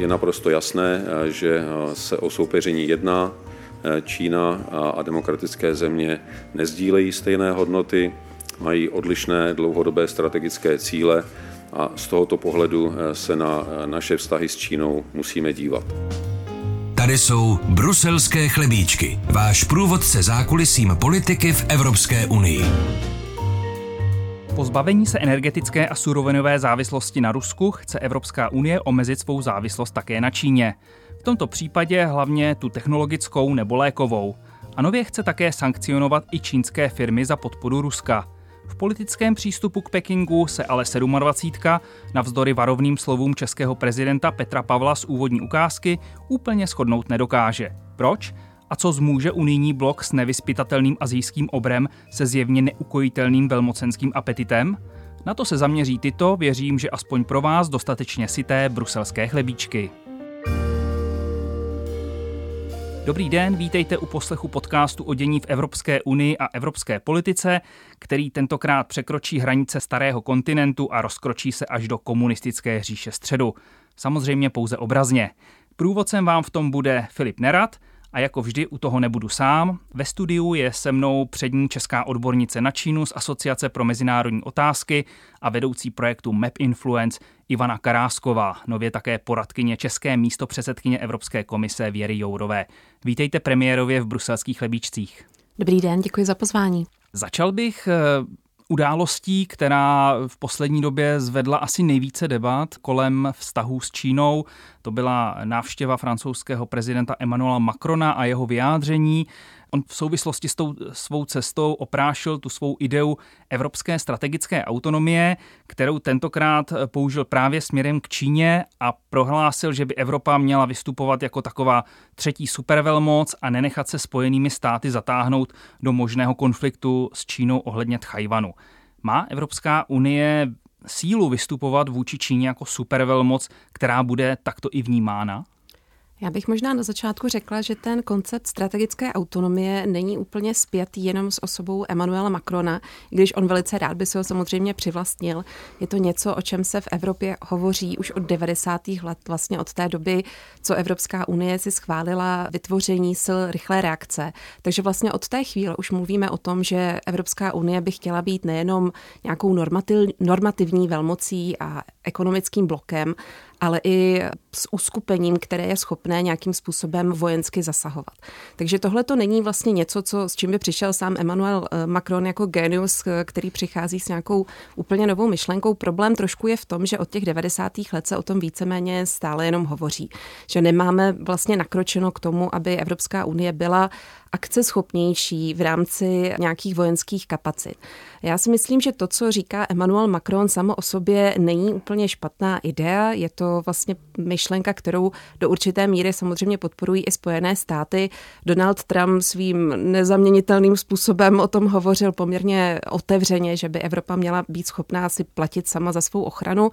je naprosto jasné, že se o soupeření jedná. Čína a demokratické země nezdílejí stejné hodnoty, mají odlišné dlouhodobé strategické cíle a z tohoto pohledu se na naše vztahy s Čínou musíme dívat. Tady jsou bruselské chlebíčky, váš průvodce zákulisím politiky v Evropské unii. Po zbavení se energetické a surovinové závislosti na Rusku chce Evropská unie omezit svou závislost také na Číně. V tomto případě hlavně tu technologickou nebo lékovou. A nově chce také sankcionovat i čínské firmy za podporu Ruska. V politickém přístupu k Pekingu se ale 27. navzdory varovným slovům českého prezidenta Petra Pavla z úvodní ukázky úplně shodnout nedokáže. Proč? A co zmůže unijní blok s nevyspytatelným azijským obrem se zjevně neukojitelným velmocenským apetitem? Na to se zaměří tyto, věřím, že aspoň pro vás dostatečně sité bruselské chlebíčky. Dobrý den, vítejte u poslechu podcastu o dění v Evropské unii a evropské politice, který tentokrát překročí hranice starého kontinentu a rozkročí se až do komunistické říše středu. Samozřejmě pouze obrazně. Průvodcem vám v tom bude Filip Nerat – a jako vždy u toho nebudu sám. Ve studiu je se mnou přední česká odbornice na Čínu z Asociace pro mezinárodní otázky a vedoucí projektu Map Influence Ivana Karásková, nově také poradkyně české místo předsedkyně Evropské komise Věry Jourové. Vítejte premiérově v bruselských chlebíčcích. Dobrý den, děkuji za pozvání. Začal bych eh, událostí, která v poslední době zvedla asi nejvíce debat kolem vztahů s Čínou. To byla návštěva francouzského prezidenta Emmanuela Macrona a jeho vyjádření. On v souvislosti s tou svou cestou oprášil tu svou ideu evropské strategické autonomie, kterou tentokrát použil právě směrem k Číně a prohlásil, že by Evropa měla vystupovat jako taková třetí supervelmoc a nenechat se spojenými státy zatáhnout do možného konfliktu s Čínou ohledně Tchajvanu. Má Evropská unie sílu vystupovat vůči Číně jako supervelmoc, která bude takto i vnímána? Já bych možná na začátku řekla, že ten koncept strategické autonomie není úplně zpět jenom s osobou Emmanuela Macrona, když on velice rád by se ho samozřejmě přivlastnil. Je to něco, o čem se v Evropě hovoří už od 90. let, vlastně od té doby, co Evropská unie si schválila vytvoření sil rychlé reakce. Takže vlastně od té chvíle už mluvíme o tom, že Evropská unie by chtěla být nejenom nějakou normativní velmocí a ekonomickým blokem, ale i s uskupením, které je schopné nějakým způsobem vojensky zasahovat. Takže tohle to není vlastně něco, co, s čím by přišel sám Emmanuel eh, Macron jako genius, eh, který přichází s nějakou úplně novou myšlenkou. Problém trošku je v tom, že od těch 90. let se o tom víceméně stále jenom hovoří. Že nemáme vlastně nakročeno k tomu, aby Evropská unie byla akceschopnější v rámci nějakých vojenských kapacit. Já si myslím, že to, co říká Emmanuel Macron samo o sobě, není úplně špatná idea. Je to vlastně myšlenka, kterou do určité míry samozřejmě podporují i Spojené státy. Donald Trump svým nezaměnitelným způsobem o tom hovořil poměrně otevřeně, že by Evropa měla být schopná si platit sama za svou ochranu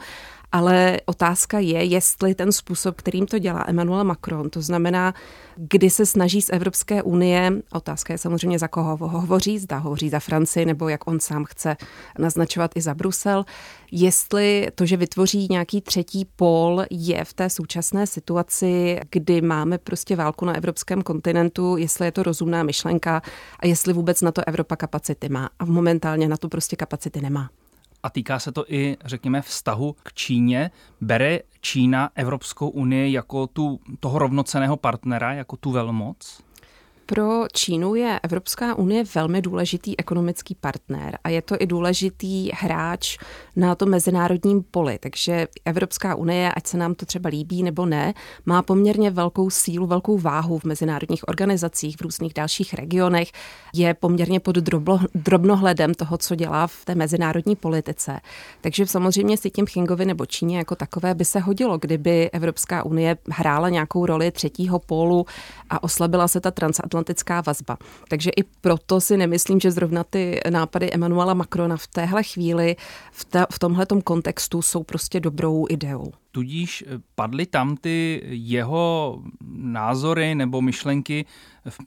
ale otázka je, jestli ten způsob, kterým to dělá Emmanuel Macron, to znamená, kdy se snaží z Evropské unie, otázka je samozřejmě, za koho hovoří, zda hovoří za Francii, nebo jak on sám chce naznačovat i za Brusel, jestli to, že vytvoří nějaký třetí pól, je v té současné situaci, kdy máme prostě válku na evropském kontinentu, jestli je to rozumná myšlenka a jestli vůbec na to Evropa kapacity má. A momentálně na to prostě kapacity nemá a týká se to i, řekněme, vztahu k Číně. Bere Čína Evropskou unii jako tu, toho rovnoceného partnera, jako tu velmoc? Pro Čínu je Evropská unie velmi důležitý ekonomický partner a je to i důležitý hráč na tom mezinárodním poli. Takže Evropská unie, ať se nám to třeba líbí nebo ne, má poměrně velkou sílu, velkou váhu v mezinárodních organizacích, v různých dalších regionech, je poměrně pod droblo, drobnohledem toho, co dělá v té mezinárodní politice. Takže samozřejmě si tím Chingovi nebo Číně jako takové by se hodilo, kdyby Evropská unie hrála nějakou roli třetího pólu a oslabila se ta transatlantická transatlantická vazba. Takže i proto si nemyslím, že zrovna ty nápady Emanuela Macrona v téhle chvíli, v, ta, v tomhletom kontextu jsou prostě dobrou ideou. Tudíž eh, padly tam ty jeho názory nebo myšlenky,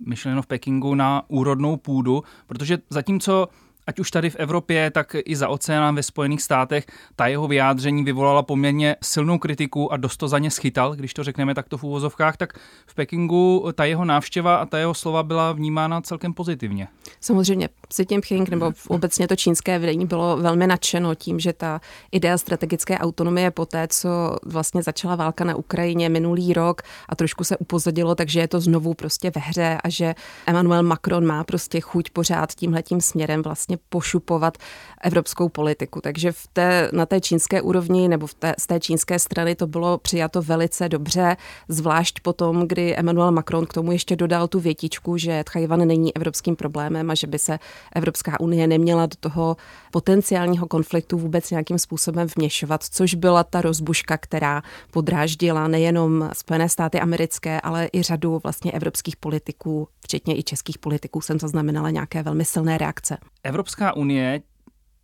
myšleno v Pekingu na úrodnou půdu, protože zatímco ať už tady v Evropě, tak i za oceánem ve Spojených státech, ta jeho vyjádření vyvolala poměrně silnou kritiku a dost to za ně schytal, když to řekneme takto v úvozovkách, tak v Pekingu ta jeho návštěva a ta jeho slova byla vnímána celkem pozitivně. Samozřejmě Xi Jinping nebo obecně to čínské vedení bylo velmi nadšeno tím, že ta idea strategické autonomie po té, co vlastně začala válka na Ukrajině minulý rok a trošku se upozadilo, takže je to znovu prostě ve hře a že Emmanuel Macron má prostě chuť pořád tímhletím směrem vlastně pošupovat evropskou politiku. Takže v té, na té čínské úrovni nebo v té, z té čínské strany to bylo přijato velice dobře, zvlášť potom, kdy Emmanuel Macron k tomu ještě dodal tu větičku, že Tchajvan není evropským problémem a že by se Evropská unie neměla do toho potenciálního konfliktu vůbec nějakým způsobem vměšovat, což byla ta rozbuška, která podráždila nejenom Spojené státy americké, ale i řadu vlastně evropských politiků, včetně i českých politiků, jsem zaznamenala nějaké velmi silné reakce. Evropská unie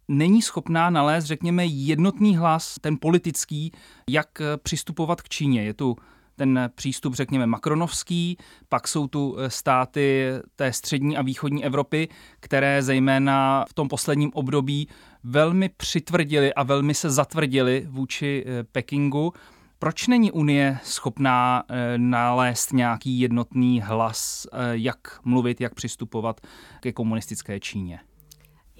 není schopná nalézt, řekněme, jednotný hlas, ten politický, jak přistupovat k Číně. Je tu ten přístup, řekněme, makronovský, pak jsou tu státy té střední a východní Evropy, které zejména v tom posledním období velmi přitvrdili a velmi se zatvrdili vůči eh, Pekingu. Proč není Unie schopná eh, nalézt nějaký jednotný hlas, eh, jak mluvit, jak přistupovat ke komunistické Číně?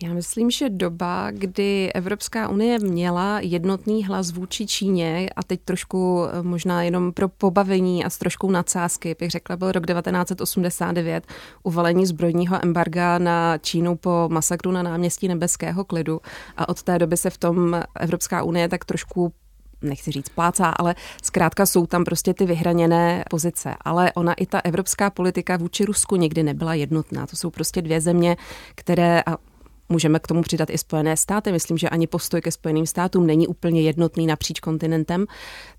Já myslím, že doba, kdy Evropská unie měla jednotný hlas vůči Číně a teď trošku eh, možná jenom pro pobavení a s troškou nadsázky, bych řekla, byl rok 1989, uvalení zbrojního embarga na Čínu po masakru na náměstí Nebeského klidu a od té doby se v tom Evropská unie tak trošku nechci říct plácá, ale zkrátka jsou tam prostě ty vyhraněné pozice. Ale ona i ta evropská politika vůči Rusku nikdy nebyla jednotná. To jsou prostě dvě země, které, a Můžeme k tomu přidat i Spojené státy. Myslím, že ani postoj ke Spojeným státům není úplně jednotný napříč kontinentem,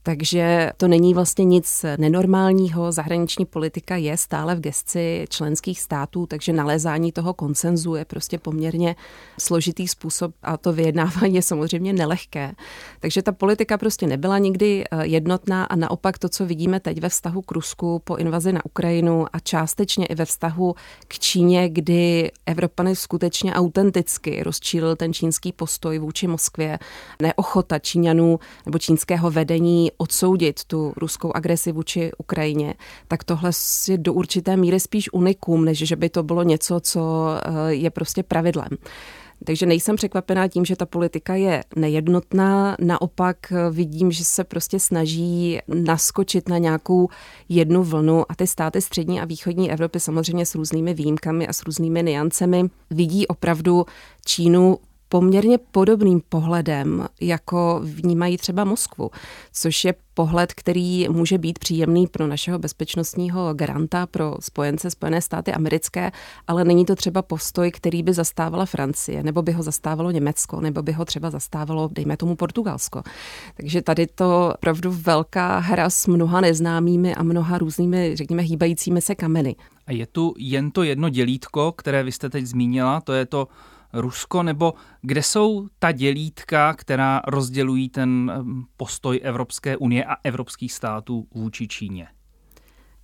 takže to není vlastně nic nenormálního. Zahraniční politika je stále v gesci členských států, takže nalézání toho konsenzu je prostě poměrně složitý způsob a to vyjednávání je samozřejmě nelehké. Takže ta politika prostě nebyla nikdy eh, jednotná a naopak to, co vidíme teď ve vztahu k Rusku po invazi na Ukrajinu a částečně i ve vztahu k Číně, kdy Evropany skutečně autenticky rozčílil ten čínský postoj vůči Moskvě, neochota Číňanů nebo čínského vedení odsoudit tu ruskou agresi vůči Ukrajině, tak tohle je do určité míry spíš unikum, než že by to bylo něco, co eh, je prostě pravidlem. Takže nejsem překvapená tím, že ta politika je nejednotná, naopak eh, vidím, že se prostě snaží naskočit na nějakou jednu vlnu a ty státy střední a východní Evropy samozřejmě s různými výjimkami a s různými niancemi vidí opravdu Čínu poměrně podobným pohledem, jako vnímají třeba Moskvu, což je pohled, který může být příjemný pro našeho bezpečnostního garanta, pro spojence Spojené státy americké, ale není to třeba postoj, který by zastávala Francie, nebo by ho zastávalo Německo, nebo by ho třeba zastávalo, dejme tomu, Portugalsko. Takže tady to opravdu velká hra s mnoha neznámými a mnoha různými, řekněme, hýbajícími se kameny. A je tu jen to jedno dělítko, které vy jste teď zmínila, to je to Rusko, nebo kde jsou ta dělítka, která rozdělují ten postoj Evropské unie a evropských států vůči Číně?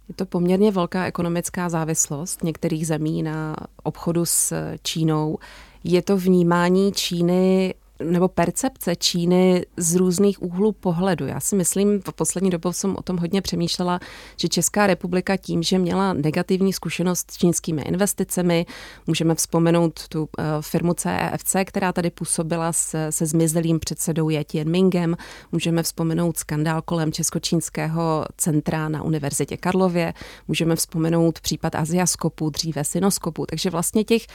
Je to poměrně velká ekonomická závislost některých zemí na obchodu s Čínou. Je to vnímání Číny nebo percepce Číny z různých úhlů pohledu. Já si myslím, v poslední dobou jsem o tom hodně přemýšlela, že Česká republika tím, že měla negativní zkušenost s čínskými investicemi, můžeme vzpomenout tu eh, firmu CEFC, která tady působila se, se zmizelým předsedou Jetien Mingem, můžeme vzpomenout skandál kolem Českočínského centra na Univerzitě Karlově, můžeme vzpomenout případ Aziaskopu, dříve Sinoskopu, takže vlastně těch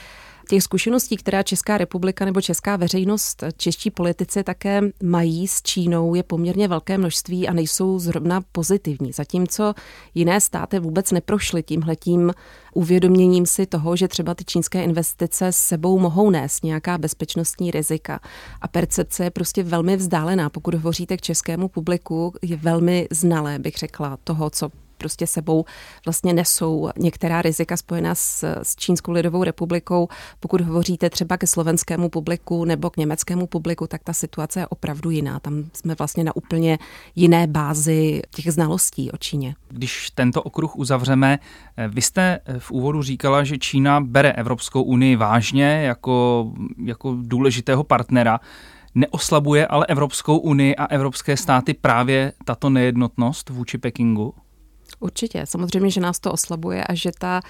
těch zkušeností, která Česká republika nebo česká veřejnost, čeští politici také mají s Čínou, je poměrně velké množství a nejsou zrovna pozitivní. Zatímco jiné státy vůbec neprošly tímhletím uvědoměním si toho, že třeba ty čínské investice s sebou mohou nést nějaká bezpečnostní rizika. A percepce je prostě velmi vzdálená. Pokud hovoříte k českému publiku, je velmi znalé, bych řekla, toho, co prostě sebou vlastně nesou některá rizika spojená s, s Čínskou lidovou republikou. Pokud hovoříte třeba ke slovenskému publiku nebo k německému publiku, tak ta situace je opravdu jiná. Tam jsme vlastně na úplně jiné bázi těch znalostí o Číně. Když tento okruh uzavřeme, eh, vy jste eh, v úvodu říkala, že Čína bere Evropskou unii vážně jako, jako důležitého partnera. Neoslabuje ale Evropskou unii a evropské státy právě tato nejednotnost vůči Pekingu? Určitě. Samozřejmě, že nás to oslabuje a že ta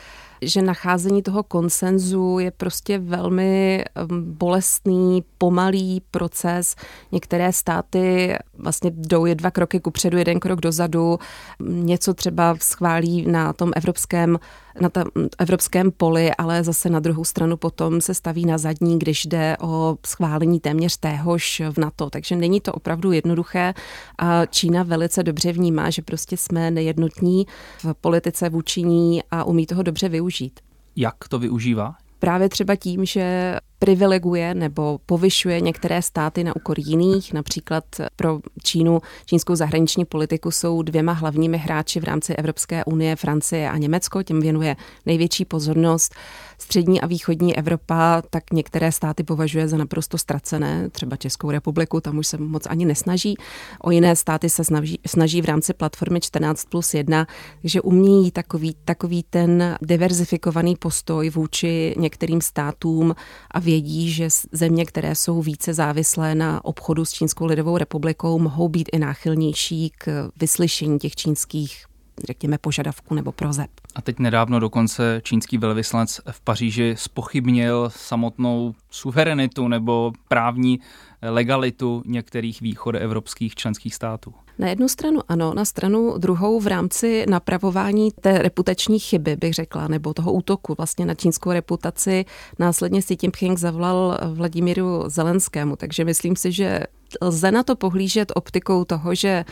že nacházení toho konsenzu je prostě velmi um, bolestný, pomalý proces. Některé státy vlastně jdou je dva kroky kupředu, jeden krok dozadu. Něco třeba schválí na tom evropském na tom evropském poli, ale zase na druhou stranu potom se staví na zadní, když jde o schválení téměř téhož v NATO. Takže není to opravdu jednoduché a Čína velice dobře vnímá, že prostě jsme nejednotní v politice vůči ní a umí toho dobře využít využít. Jak to využívá? Právě třeba tím, že privileguje nebo povyšuje některé státy na úkor jiných. Například pro Čínu, čínskou zahraniční politiku jsou dvěma hlavními hráči v rámci Evropské unie Francie a Německo. Těm věnuje největší pozornost. Střední a východní Evropa tak některé státy považuje za naprosto ztracené, třeba Českou republiku, tam už se moc ani nesnaží. O jiné státy se snaží, snaží v rámci platformy 14 plus 1, takže umí takový, takový ten diverzifikovaný postoj vůči některým státům a vědí, že země, které jsou více závislé na obchodu s Čínskou lidovou republikou, mohou být i náchylnější k vyslyšení těch čínských řekněme, požadavků nebo prozeb. A teď nedávno dokonce čínský velvyslanec v Paříži spochybnil samotnou suverenitu nebo právní legalitu některých východoevropských členských států. Na jednu stranu ano, na stranu druhou v rámci napravování té reputační chyby, bych řekla, nebo toho útoku vlastně na čínskou reputaci, následně si Jinping zavolal Vladimíru Zelenskému. Takže myslím si, že lze na to pohlížet optikou toho, že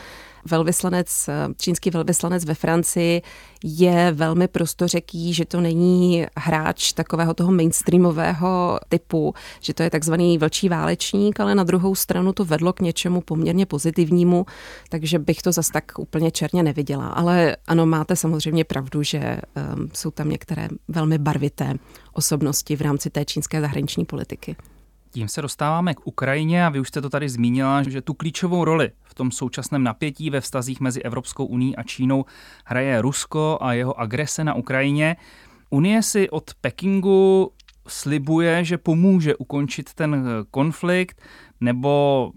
velvyslanec, čínský velvyslanec ve Francii je velmi prostořeký, že to není hráč takového toho mainstreamového typu, že to je takzvaný vlčí válečník, ale na druhou stranu to vedlo k něčemu poměrně pozitivnímu, takže bych to zas tak úplně černě neviděla. Ale ano, máte samozřejmě pravdu, že um, jsou tam některé velmi barvité osobnosti v rámci té čínské zahraniční politiky. Tím se dostáváme k Ukrajině a vy už jste to tady zmínila, že tu klíčovou roli v tom současném napětí ve vztazích mezi Evropskou uní a Čínou hraje Rusko a jeho agrese na Ukrajině. Unie si od Pekingu slibuje, že pomůže ukončit ten konflikt, nebo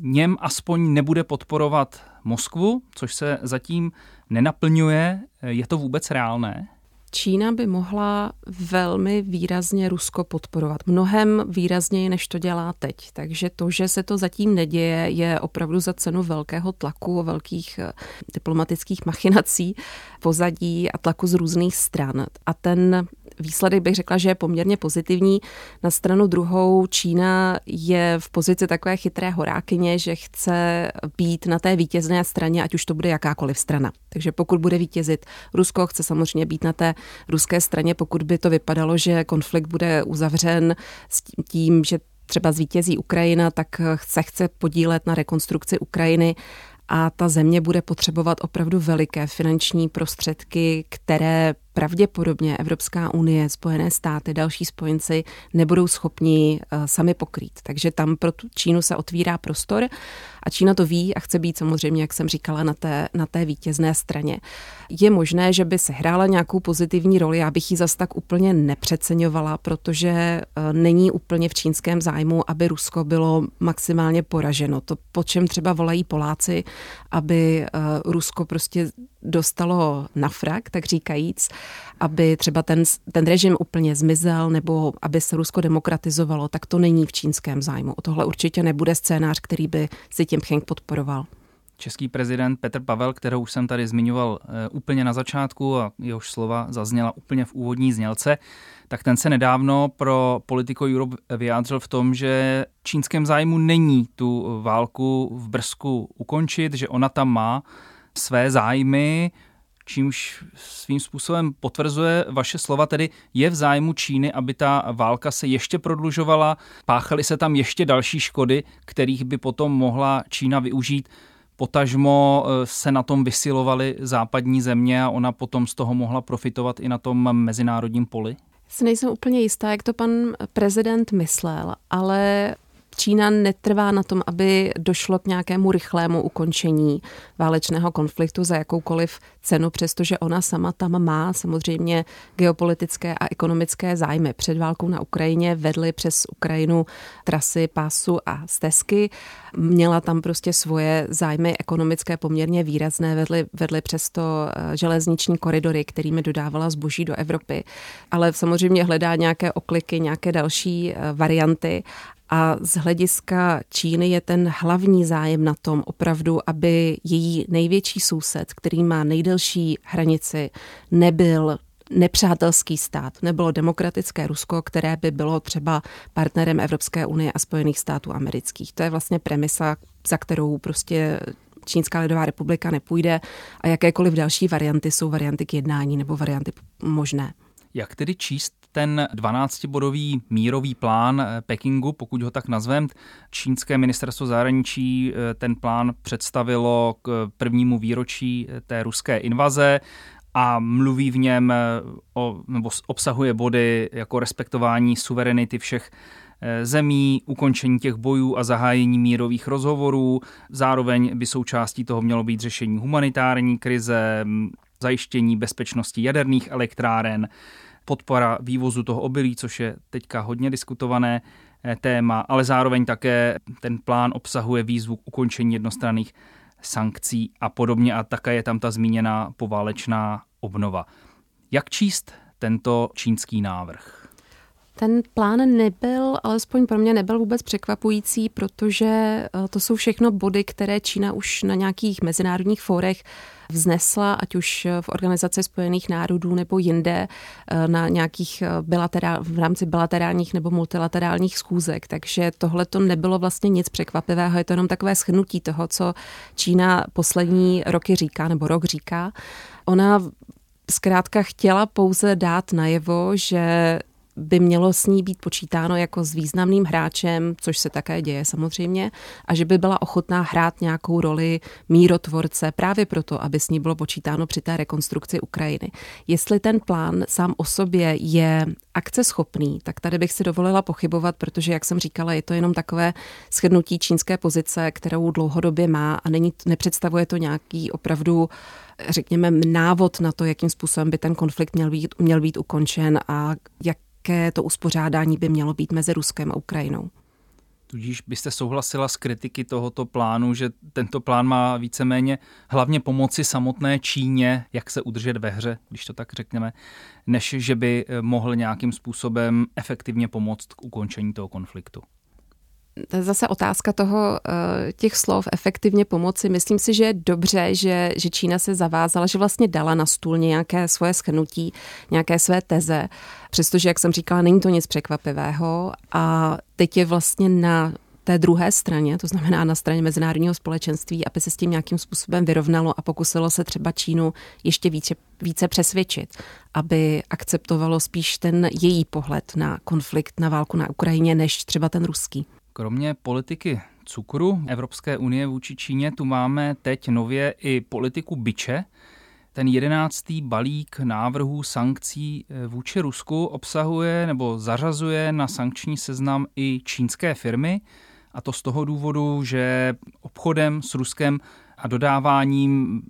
v něm aspoň nebude podporovat Moskvu, což se zatím nenaplňuje. Je to vůbec reálné? Čína by mohla velmi výrazně Rusko podporovat. Mnohem výrazněji, než to dělá teď. Takže to, že se to zatím neděje, je opravdu za cenu velkého tlaku, velkých eh, diplomatických machinací, pozadí a tlaku z různých stran. A ten výsledek bych řekla, že je poměrně pozitivní. Na stranu druhou Čína je v pozici takové chytré horákyně, že chce být na té vítězné straně, ať už to bude jakákoliv strana. Takže pokud bude vítězit Rusko, chce samozřejmě být na té ruské straně, pokud by to vypadalo, že konflikt bude uzavřen s tím, že třeba zvítězí Ukrajina, tak se chce podílet na rekonstrukci Ukrajiny a ta země bude potřebovat opravdu veliké finanční prostředky, které pravděpodobně Evropská unie, Spojené státy, další spojenci nebudou schopni eh, sami pokrýt. Takže tam pro tu Čínu se otvírá prostor a Čína to ví a chce být samozřejmě, jak jsem říkala, na té, na té vítězné straně. Je možné, že by se hrála nějakou pozitivní roli, já bych ji zas tak úplně nepřeceňovala, protože eh, není úplně v čínském zájmu, aby Rusko bylo maximálně poraženo. To, po čem třeba volají Poláci, aby eh, Rusko prostě dostalo na frak, tak říkajíc, aby třeba ten, ten režim úplně zmizel nebo aby se Rusko demokratizovalo, tak to není v čínském zájmu. O tohle určitě nebude scénář, který by si tím Pcheng podporoval. Český prezident Petr Pavel, kterou už jsem tady zmiňoval eh, úplně na začátku a jehož slova zazněla úplně v úvodní znělce, tak ten se nedávno pro Politico Europe vyjádřil v tom, že čínském zájmu není tu válku v Brzku ukončit, že ona tam má své zájmy, čímž svým způsobem potvrzuje vaše slova, tedy je v zájmu Číny, aby ta válka se ještě prodlužovala, páchaly se tam ještě další škody, kterých by potom mohla Čína využít Potažmo eh, se na tom vysilovaly západní země a ona potom z toho mohla profitovat i na tom mezinárodním poli? Si nejsem úplně jistá, jak to pan prezident myslel, ale Čína netrvá na tom, aby došlo k nějakému rychlému ukončení válečného konfliktu za jakoukoliv cenu, přestože ona sama tam má samozřejmě geopolitické a ekonomické zájmy. Před válkou na Ukrajině vedly přes Ukrajinu trasy pásu a stezky. Měla tam prostě svoje zájmy ekonomické poměrně výrazné, vedly, vedly přesto eh, železniční koridory, kterými dodávala zboží do Evropy. Ale samozřejmě hledá nějaké okliky, nějaké další eh, varianty a z hlediska Číny je ten hlavní zájem na tom opravdu, aby její největší soused, který má nejdelší hranici, nebyl nepřátelský stát, nebylo demokratické Rusko, které by bylo třeba partnerem Evropské unie a Spojených států amerických. To je vlastně premisa, za kterou prostě Čínská lidová republika nepůjde a jakékoliv další varianty jsou varianty k jednání nebo varianty možné. Jak tedy číst ten 12-bodový mírový plán eh, Pekingu, pokud ho tak nazvem. Čínské ministerstvo zahraničí eh, ten plán představilo k prvnímu výročí eh, té ruské invaze a mluví v něm o, nebo obsahuje body jako respektování suverenity všech zemí, ukončení těch bojů a zahájení mírových rozhovorů. Zároveň by součástí toho mělo být řešení humanitární krize, zajištění bezpečnosti jaderných elektráren, podpora vývozu toho obilí, což je teďka hodně diskutované eh, téma, ale zároveň také ten plán obsahuje výzvu k ukončení jednostranných sankcí a podobně a také je tam ta zmíněná poválečná obnova. Jak číst tento čínský návrh? Ten plán nebyl, alespoň pro mě nebyl vůbec překvapující, protože eh, to jsou všechno body, které Čína už na nějakých mezinárodních fórech vznesla, ať už v Organizaci spojených národů nebo jinde eh, na nějakých eh, bilaterál, v rámci bilaterálních nebo multilaterálních schůzek. Takže tohle to nebylo vlastně nic překvapivého, je to jenom takové schnutí toho, co Čína poslední roky říká nebo rok říká. Ona zkrátka chtěla pouze dát najevo, že by mělo s ní být počítáno jako s významným hráčem, což se také děje samozřejmě, a že by byla ochotná hrát nějakou roli mírotvorce právě proto, aby s ní bylo počítáno při té rekonstrukci Ukrajiny. Jestli ten plán sám o sobě je akceschopný, tak tady bych si dovolila pochybovat, protože, jak jsem říkala, je to jenom takové shrnutí čínské pozice, kterou dlouhodobě má a není, nepředstavuje to nějaký opravdu řekněme, návod na to, jakým způsobem by ten konflikt měl být, měl být ukončen a jak jaké to uspořádání by mělo být mezi Ruskem a Ukrajinou. Tudíž byste souhlasila s kritiky tohoto plánu, že tento plán má víceméně hlavně pomoci samotné Číně, jak se udržet ve hře, když to tak řekneme, než že by mohl nějakým způsobem efektivně pomoct k ukončení toho konfliktu to je zase otázka toho, eh, těch slov efektivně pomoci. Myslím si, že je dobře, že, že Čína se zavázala, že vlastně dala na stůl nějaké svoje schnutí, nějaké své teze, přestože, jak jsem říkala, není to nic překvapivého a teď je vlastně na té druhé straně, to znamená na straně mezinárodního společenství, aby se s tím nějakým způsobem vyrovnalo a pokusilo se třeba Čínu ještě více, více přesvědčit, aby akceptovalo spíš ten její pohled na konflikt, na válku na Ukrajině, než třeba ten ruský. Kromě politiky cukru Evropské unie vůči Číně tu máme teď nově i politiku byče. Ten jedenáctý balík návrhů sankcí eh, vůči Rusku obsahuje nebo zařazuje na sankční seznam i čínské firmy, a to z toho důvodu, že obchodem s Ruskem a dodáváním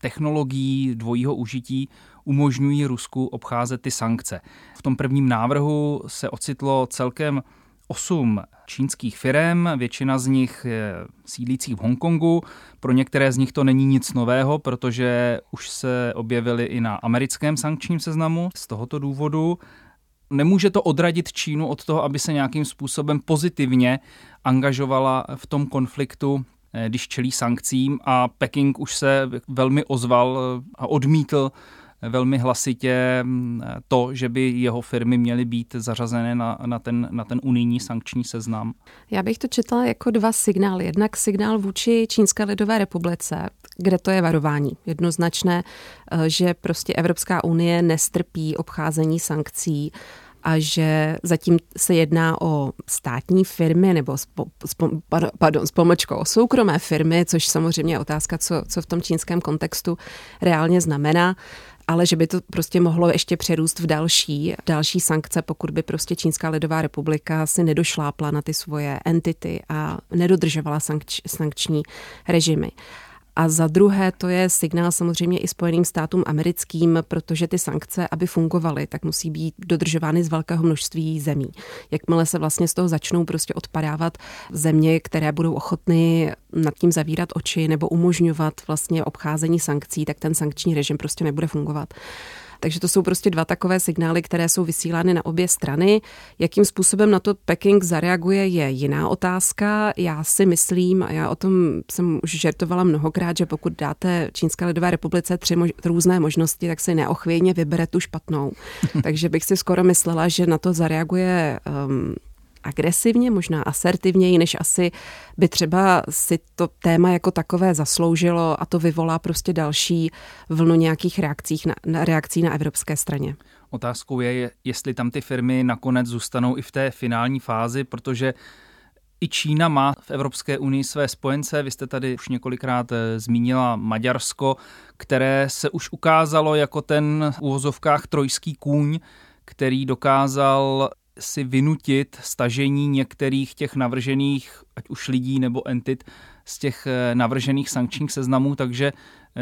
technologií dvojího užití umožňují Rusku obcházet ty sankce. V tom prvním návrhu se ocitlo celkem osm čínských firm, většina z nich je sídlících v Hongkongu. Pro některé z nich to není nic nového, protože už se objevily i na americkém sankčním seznamu. Z tohoto důvodu nemůže to odradit Čínu od toho, aby se nějakým způsobem pozitivně angažovala v tom konfliktu eh, když čelí sankcím a Peking už se velmi ozval a odmítl velmi hlasitě mm, to, že by jeho firmy měly být zařazené na, na, ten, na ten unijní sankční seznam? Já bych to četla jako dva signály. Jednak signál vůči Čínské lidové republice, kde to je varování. Jednoznačné, eh, že prostě Evropská unie nestrpí obcházení sankcí a že zatím se jedná o státní firmy nebo spo, spo, pardon, s pomočkou o soukromé firmy, což samozřejmě je otázka, co, co v tom čínském kontextu reálně znamená ale že by to prostě mohlo ještě přerůst v další, další sankce, pokud by prostě Čínská lidová republika si nedošlápla na ty svoje entity a nedodržovala sankč, sankční režimy. A za druhé to je signál samozřejmě i Spojeným státům americkým, protože ty sankce, aby fungovaly, tak musí být dodržovány z velkého množství zemí. Jakmile se vlastně z toho začnou prostě odpadávat země, které budou ochotny nad tím zavírat oči nebo umožňovat vlastně obcházení sankcí, tak ten sankční režim prostě nebude fungovat. Takže to jsou prostě dva takové signály, které jsou vysílány na obě strany. Jakým způsobem na to Peking zareaguje, je jiná otázka. Já si myslím, a já o tom jsem už žertovala mnohokrát, že pokud dáte Čínské lidové republice tři mož- různé možnosti, tak si neochvějně vybere tu špatnou. Takže bych si skoro myslela, že na to zareaguje um, agresivně, možná asertivněji, než asi by třeba si to téma jako takové zasloužilo a to vyvolá prostě další vlnu nějakých reakcí na, na, reakcí na evropské straně. Otázkou je, jestli tam ty firmy nakonec zůstanou i v té finální fázi, protože i Čína má v Evropské unii své spojence. Vy jste tady už několikrát eh, zmínila Maďarsko, které se už ukázalo jako ten v úvozovkách trojský kůň, který dokázal si vynutit stažení některých těch navržených, ať už lidí nebo entit, z těch eh, navržených sankčních seznamů, takže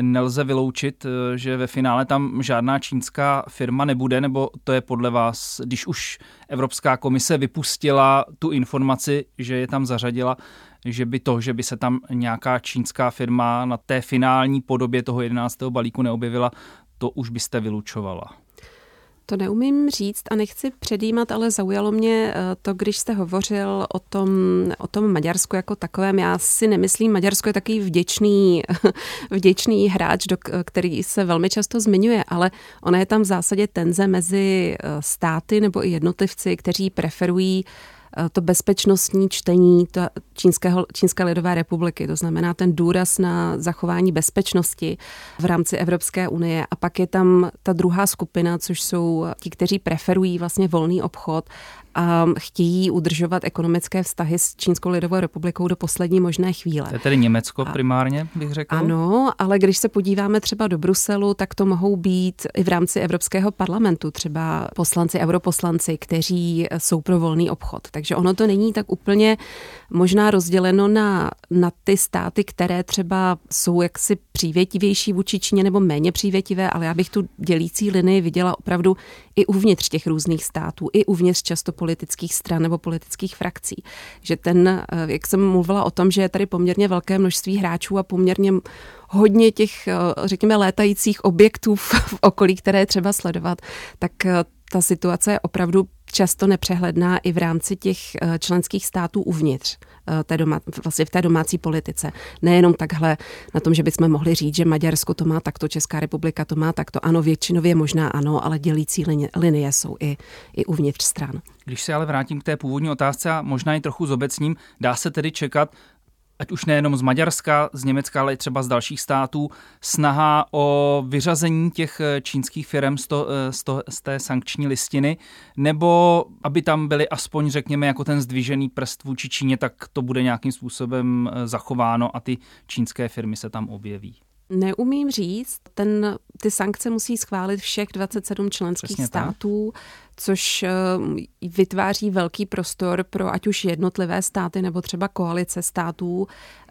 nelze vyloučit, eh, že ve finále tam žádná čínská firma nebude, nebo to je podle vás, když už Evropská komise vypustila tu informaci, že je tam zařadila, že by to, že by se tam nějaká čínská firma na té finální podobě toho 11. balíku neobjevila, to už byste vylučovala. To neumím říct a nechci předjímat, ale zaujalo mě eh, to, když jste hovořil o tom, o tom Maďarsku jako takovém. Já si nemyslím, Maďarsko je takový vděčný, vděčný hráč, který se velmi často zmiňuje, ale ona je tam v zásadě tenze mezi eh, státy nebo i jednotlivci, kteří preferují Eh, to bezpečnostní čtení Čínského, Čínské lidové republiky, to znamená ten důraz na zachování bezpečnosti v rámci Evropské unie. A pak je tam ta druhá skupina, což jsou ti, kteří preferují vlastně volný obchod a chtějí udržovat ekonomické vztahy s Čínskou lidovou republikou do poslední možné chvíle. To je tedy Německo primárně, bych řekl? Ano, ale když se podíváme třeba do Bruselu, tak to mohou být i v rámci Evropského parlamentu třeba poslanci, europoslanci, kteří jsou pro volný obchod. Takže ono to není tak úplně možná rozděleno na, na ty státy, které třeba jsou jaksi přívětivější vůči Číně nebo méně přívětivé, ale já bych tu dělící linii viděla opravdu i uvnitř těch různých států, i uvnitř často politických stran nebo politických frakcí. Že ten, eh, jak jsem mluvila o tom, že je tady poměrně velké množství hráčů a poměrně hodně těch, eh, řekněme, létajících objektů v okolí, které je třeba sledovat, tak eh, ta situace je opravdu často nepřehledná i v rámci těch členských států uvnitř té doma, vlastně v té domácí politice. Nejenom takhle na tom, že bychom mohli říct, že Maďarsko to má takto, Česká republika to má takto. Ano, většinově možná ano, ale dělící linie, linie jsou i, i uvnitř stran. Když se ale vrátím k té původní otázce a možná i trochu zobecním, dá se tedy čekat, ať už nejenom z Maďarska, z Německa, ale i třeba z dalších států, snaha o vyřazení těch eh, čínských firm z, to, eh, z, to, z té sankční listiny, nebo aby tam byly aspoň, řekněme, jako ten zdvižený prst vůči Číně, tak to bude nějakým způsobem eh, zachováno a ty čínské firmy se tam objeví. Neumím říct, ten, ty sankce musí schválit všech 27 členských Přesně států. Tak což eh, vytváří velký prostor pro ať už jednotlivé státy nebo třeba koalice států.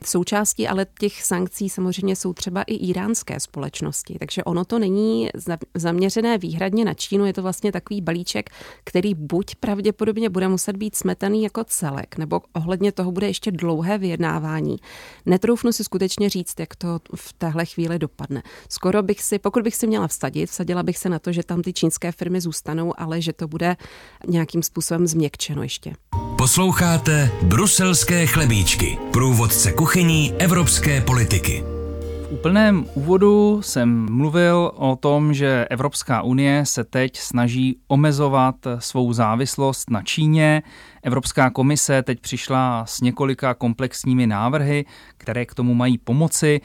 Součástí ale těch sankcí samozřejmě jsou třeba i iránské společnosti, takže ono to není zaměřené výhradně na Čínu, je to vlastně takový balíček, který buď pravděpodobně bude muset být smetaný jako celek, nebo ohledně toho bude ještě dlouhé vyjednávání. Netroufnu si skutečně říct, jak to v téhle chvíli dopadne. Skoro bych si, pokud bych si měla vsadit, vsadila bych se na to, že tam ty čínské firmy zůstanou, ale že že to bude nějakým způsobem změkčeno ještě. Posloucháte Bruselské chlebíčky, průvodce kuchyní evropské politiky. V úplném úvodu jsem mluvil o tom, že Evropská unie se teď snaží omezovat svou závislost na Číně. Evropská komise teď přišla s několika komplexními návrhy, které k tomu mají pomoci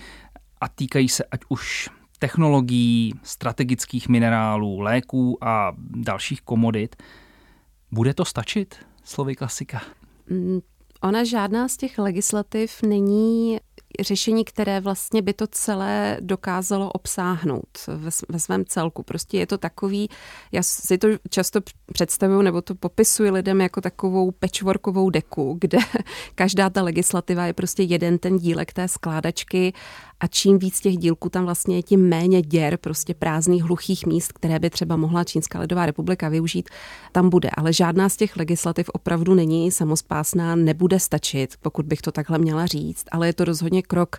a týkají se ať už technologií, strategických minerálů, léků a dalších komodit. Bude to stačit? Slovy klasika. Mm, ona žádná z těch legislativ není řešení, které vlastně by to celé dokázalo obsáhnout ve, svém celku. Prostě je to takový, já si to často představuju nebo to popisuji lidem jako takovou pečvorkovou deku, kde každá ta legislativa je prostě jeden ten dílek té skládačky a čím víc těch dílků tam vlastně je, tím méně děr, prostě prázdných hluchých míst, které by třeba mohla Čínská lidová republika využít, tam bude. Ale žádná z těch legislativ opravdu není samospásná, nebude stačit, pokud bych to takhle měla říct, ale je to rozhodně krok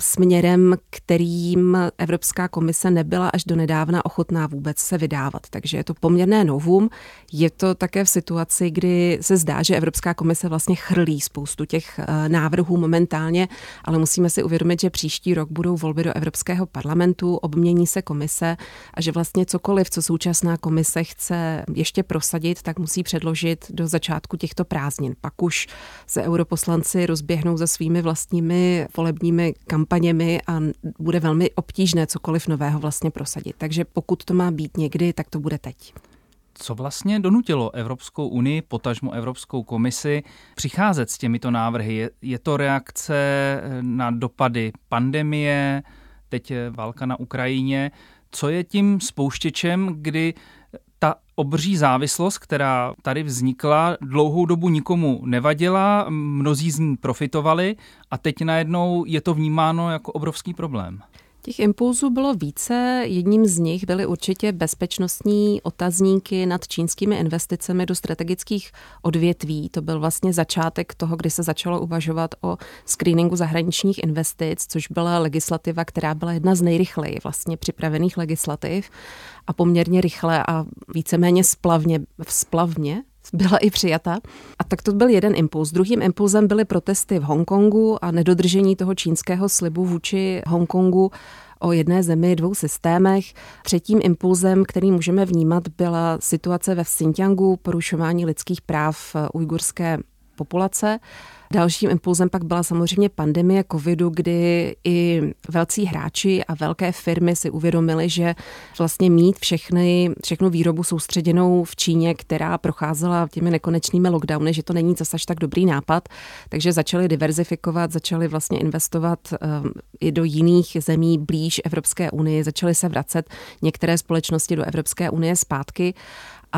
směrem, kterým Evropská komise nebyla až do nedávna ochotná vůbec se vydávat. Takže je to poměrné novum. Je to také v situaci, kdy se zdá, že Evropská komise vlastně chrlí spoustu těch eh, návrhů momentálně, ale musíme si uvědomit, že příští rok budou volby do Evropského parlamentu, obmění se komise a že vlastně cokoliv, co současná komise chce ještě prosadit, tak musí předložit do začátku těchto prázdnin. Pak už se europoslanci rozběhnou se svými vlastními volebními kampaněmi a bude velmi obtížné cokoliv nového vlastně prosadit. Takže pokud to má být někdy, tak to bude teď. Co vlastně donutilo Evropskou unii, potažmo Evropskou komisi, přicházet s těmito návrhy? Je, je to reakce na dopady pandemie, teď válka na Ukrajině? Co je tím spouštěčem, kdy ta obří závislost, která tady vznikla, dlouhou dobu nikomu nevadila, mnozí z ní profitovali a teď najednou je to vnímáno jako obrovský problém. Těch impulzů bylo více. Jedním z nich byly určitě bezpečnostní otazníky nad čínskými investicemi do strategických odvětví. To byl vlastně začátek toho, kdy se začalo uvažovat o screeningu zahraničních investic, což byla legislativa, která byla jedna z nejrychleji vlastně připravených legislativ a poměrně rychle a víceméně splavně, splavně byla i přijata. A tak to byl jeden impuls. Druhým impulzem byly protesty v Hongkongu a nedodržení toho čínského slibu vůči Hongkongu o jedné zemi, dvou systémech. Třetím impulzem, který můžeme vnímat, byla situace ve Xinjiangu, porušování lidských práv ujgurské populace. Dalším impulzem pak byla samozřejmě pandemie covidu, kdy i velcí hráči a velké firmy si uvědomili, že vlastně mít všechny, všechnu výrobu soustředěnou v Číně, která procházela těmi nekonečnými lockdowny, že to není zase až tak dobrý nápad, takže začali diverzifikovat, začali vlastně investovat um, i do jiných zemí blíž Evropské unii, začaly se vracet některé společnosti do Evropské unie zpátky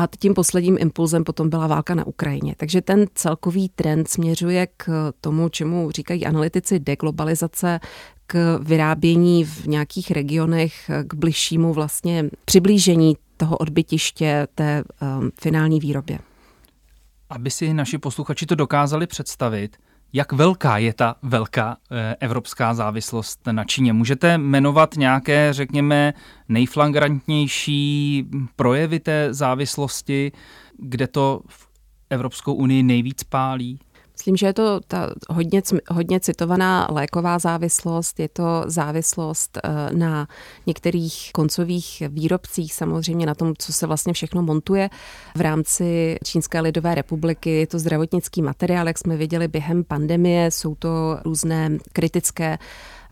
a tím posledním impulzem potom byla válka na Ukrajině. Takže ten celkový trend směřuje k tomu, čemu říkají analytici deglobalizace, k vyrábění v nějakých regionech, k bližšímu vlastně přiblížení toho odbytiště té um, finální výrobě. Aby si naši posluchači to dokázali představit, jak velká je ta velká eh, evropská závislost na Číně? Můžete jmenovat nějaké, řekněme, nejflagrantnější projevy té závislosti, kde to v Evropskou unii nejvíc pálí? Myslím, že je to ta hodně, hodně citovaná léková závislost, je to závislost eh, na některých koncových výrobcích, samozřejmě na tom, co se vlastně všechno montuje v rámci Čínské lidové republiky. Je to zdravotnický materiál, jak jsme viděli během pandemie, jsou to různé kritické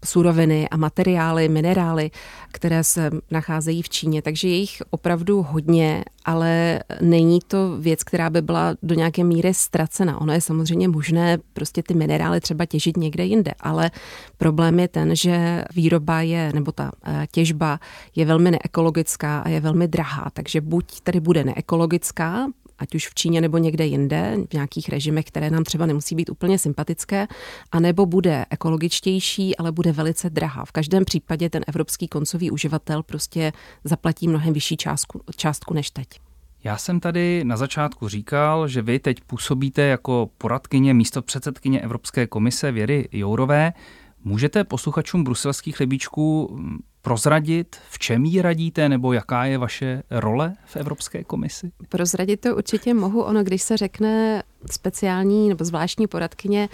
suroviny a materiály, minerály, které se nacházejí v Číně. Takže je jich opravdu hodně, ale není to věc, která by byla do nějaké míry ztracena. Ono je samozřejmě možné prostě ty minerály třeba těžit někde jinde, ale problém je ten, že výroba je, nebo ta eh, těžba je velmi neekologická a je velmi drahá. Takže buď tady bude neekologická, ať už v Číně nebo někde jinde, v nějakých režimech, které nám třeba nemusí být úplně sympatické, anebo bude ekologičtější, ale bude velice drahá. V každém případě ten evropský koncový uživatel prostě zaplatí mnohem vyšší částku, částku než teď. Já jsem tady na začátku říkal, že vy teď působíte jako poradkyně místo předsedkyně Evropské komise Věry Jourové. Můžete posluchačům bruselských chlebíčků prozradit, v čem jí radíte, nebo jaká je vaše role v Evropské komisi? Prozradit to určitě mohu. Ono, když se řekne speciální nebo zvláštní poradkyně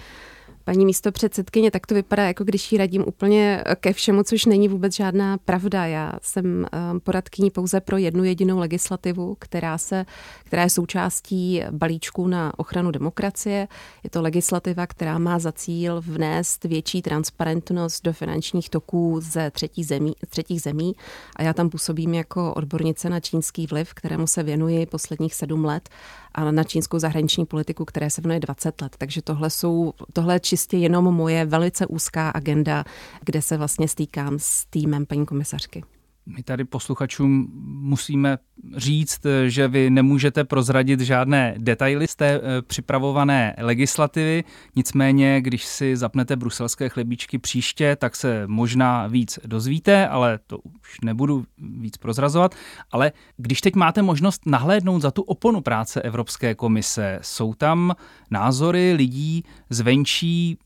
Paní místo předsedkyně, tak to vypadá, jako když jí radím úplně ke všemu, což není vůbec žádná pravda. Já jsem eh, poradkyní pouze pro jednu jedinou legislativu, která, se, která je součástí balíčku na ochranu demokracie. Je to legislativa, která má za cíl vnést větší transparentnost do finančních toků ze třetí zemí, třetích zemí. A já tam působím jako odbornice na čínský vliv, kterému se věnuji posledních sedm let a na čínskou zahraniční politiku, které se věnuje 20 let. Takže tohle, jsou, tohle je čistě jenom moje velice úzká agenda, kde se vlastně stýkám s týmem paní komisařky. My tady posluchačům musíme říct, že vy nemůžete prozradit žádné detaily z té eh, připravované legislativy, nicméně, když si zapnete bruselské chlebíčky příště, tak se možná víc dozvíte, ale to už nebudu víc prozrazovat. Ale když teď máte možnost nahlédnout za tu oponu práce Evropské komise, jsou tam názory lidí zvenčí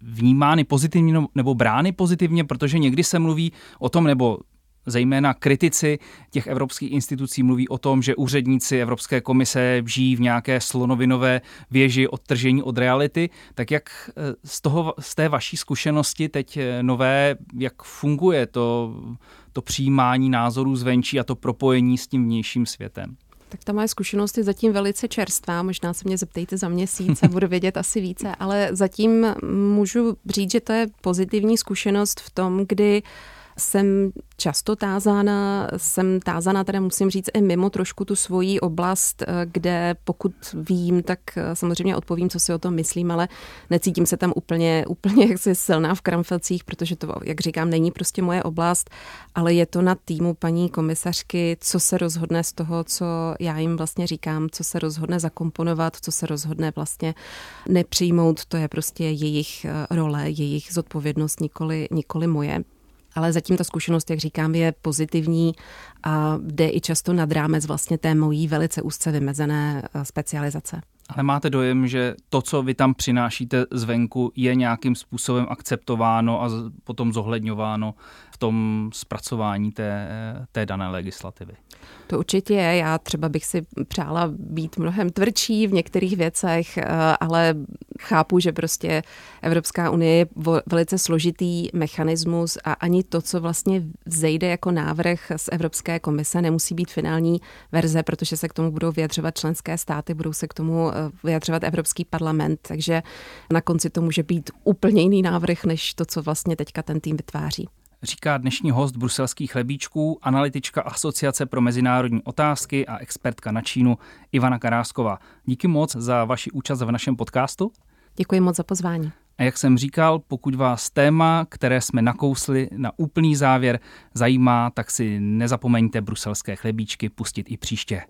vnímány pozitivně nebo brány pozitivně, protože někdy se mluví o tom, nebo Zejména kritici těch evropských institucí mluví o tom, že úředníci Evropské komise žijí v nějaké slonovinové věži odtržení od reality. Tak jak eh, z, toho, z té vaší zkušenosti teď eh, nové, jak funguje to, to přijímání názorů zvenčí a to propojení s tím vnějším světem? Tak ta moje zkušenost je zatím velice čerstvá, možná se mě zeptejte za měsíc a budu vědět asi více, ale zatím můžu říct, že to je pozitivní zkušenost v tom, kdy jsem často tázána, jsem tázána, teda musím říct, i mimo trošku tu svoji oblast, eh, kde pokud vím, tak eh, samozřejmě odpovím, co si o tom myslím, ale necítím se tam úplně, úplně jaksi silná v kramfelcích, protože to, jak říkám, není prostě moje oblast, ale je to na týmu paní komisařky, co se rozhodne z toho, co já jim vlastně říkám, co se rozhodne zakomponovat, co se rozhodne vlastně nepřijmout, to je prostě jejich eh, role, jejich zodpovědnost, nikoli, nikoli moje ale zatím ta zkušenost, jak říkám, je pozitivní a jde i často nad rámec vlastně té mojí velice úzce vymezené eh, specializace. Ale máte dojem, že to, co vy tam přinášíte zvenku, je nějakým způsobem akceptováno a potom zohledňováno v tom zpracování té, té dané legislativy? To určitě je. Já třeba bych si přála být mnohem tvrdší v některých věcech, eh, ale chápu, že prostě Evropská unie je velice složitý mechanismus a ani to, co vlastně vzejde jako návrh z Evropské komise, nemusí být finální verze, protože se k tomu budou vyjadřovat členské státy, budou se k tomu vyjadřovat Evropský parlament, takže na konci to může být úplně jiný návrh, než to, co vlastně teďka ten tým vytváří říká dnešní host bruselských chlebíčků, analytička Asociace pro mezinárodní otázky a expertka na Čínu Ivana Karásková. Díky moc za vaši účast v našem podcastu. Děkuji moc za pozvání. A jak jsem říkal, pokud vás téma, které jsme nakousli na úplný závěr, zajímá, tak si nezapomeňte bruselské chlebíčky pustit i příště.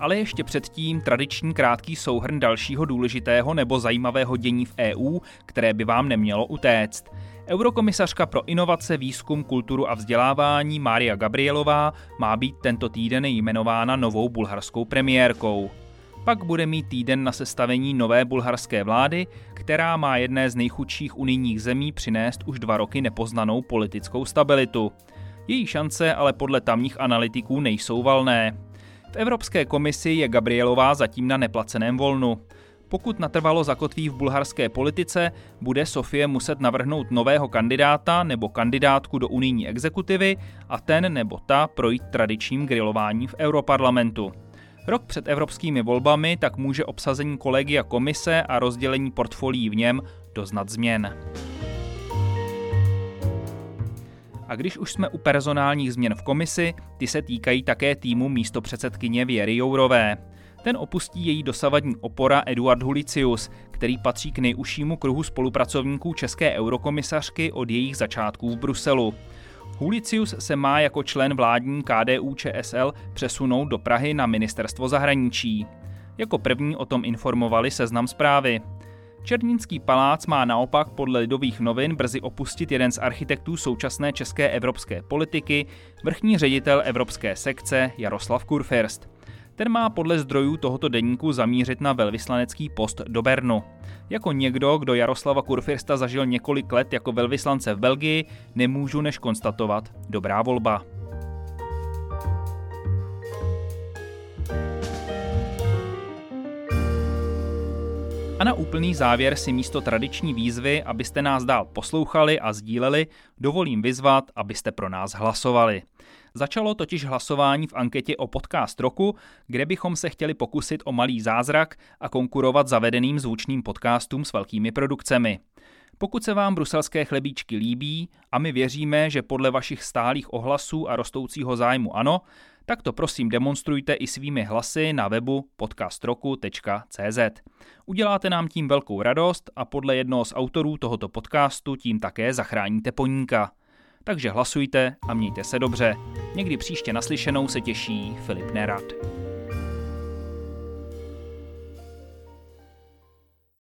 Ale ještě předtím tradiční krátký souhrn dalšího důležitého nebo zajímavého dění v EU, které by vám nemělo utéct. Eurokomisařka pro inovace, výzkum, kulturu a vzdělávání Mária Gabrielová má být tento týden jmenována novou bulharskou premiérkou. Pak bude mít týden na sestavení nové bulharské vlády, která má jedné z nejchudších unijních zemí přinést už dva roky nepoznanou politickou stabilitu. Její šance ale podle tamních analytiků nejsou valné. V Evropské komisi je Gabrielová zatím na neplaceném volnu. Pokud natrvalo zakotví v bulharské politice, bude Sofie muset navrhnout nového kandidáta nebo kandidátku do unijní exekutivy a ten nebo ta projít tradičním grilováním v Europarlamentu. Rok před evropskými volbami tak může obsazení kolegia komise a rozdělení portfolií v něm doznat změn. A když už jsme u personálních změn v komisi, ty se týkají také týmu místo předsedkyně Věry Jourové. Ten opustí její dosavadní opora Eduard Hulicius, který patří k nejužšímu kruhu spolupracovníků české eurokomisařky od jejich začátků v Bruselu. Hulicius se má jako člen vládní KDU ČSL přesunout do Prahy na ministerstvo zahraničí. Jako první o tom informovali seznam zprávy. Černínský palác má naopak podle Lidových novin brzy opustit jeden z architektů současné české evropské politiky, vrchní ředitel evropské sekce Jaroslav Kurfirst. Ten má podle zdrojů tohoto deníku zamířit na velvyslanecký post do Bernu. Jako někdo, kdo Jaroslava Kurfirsta zažil několik let jako velvyslance v Belgii, nemůžu než konstatovat dobrá volba. Na úplný závěr si místo tradiční výzvy, abyste nás dál poslouchali a sdíleli, dovolím vyzvat, abyste pro nás hlasovali. Začalo totiž hlasování v anketě o podcast roku, kde bychom se chtěli pokusit o malý zázrak a konkurovat zavedeným zvučným podcastům s velkými produkcemi. Pokud se vám bruselské chlebíčky líbí a my věříme, že podle vašich stálých ohlasů a rostoucího zájmu ano, tak to prosím demonstrujte i svými hlasy na webu podcastroku.cz. Uděláte nám tím velkou radost a podle jednoho z autorů tohoto podcastu tím také zachráníte poníka. Takže hlasujte a mějte se dobře. Někdy příště naslyšenou se těší Filip Nerad.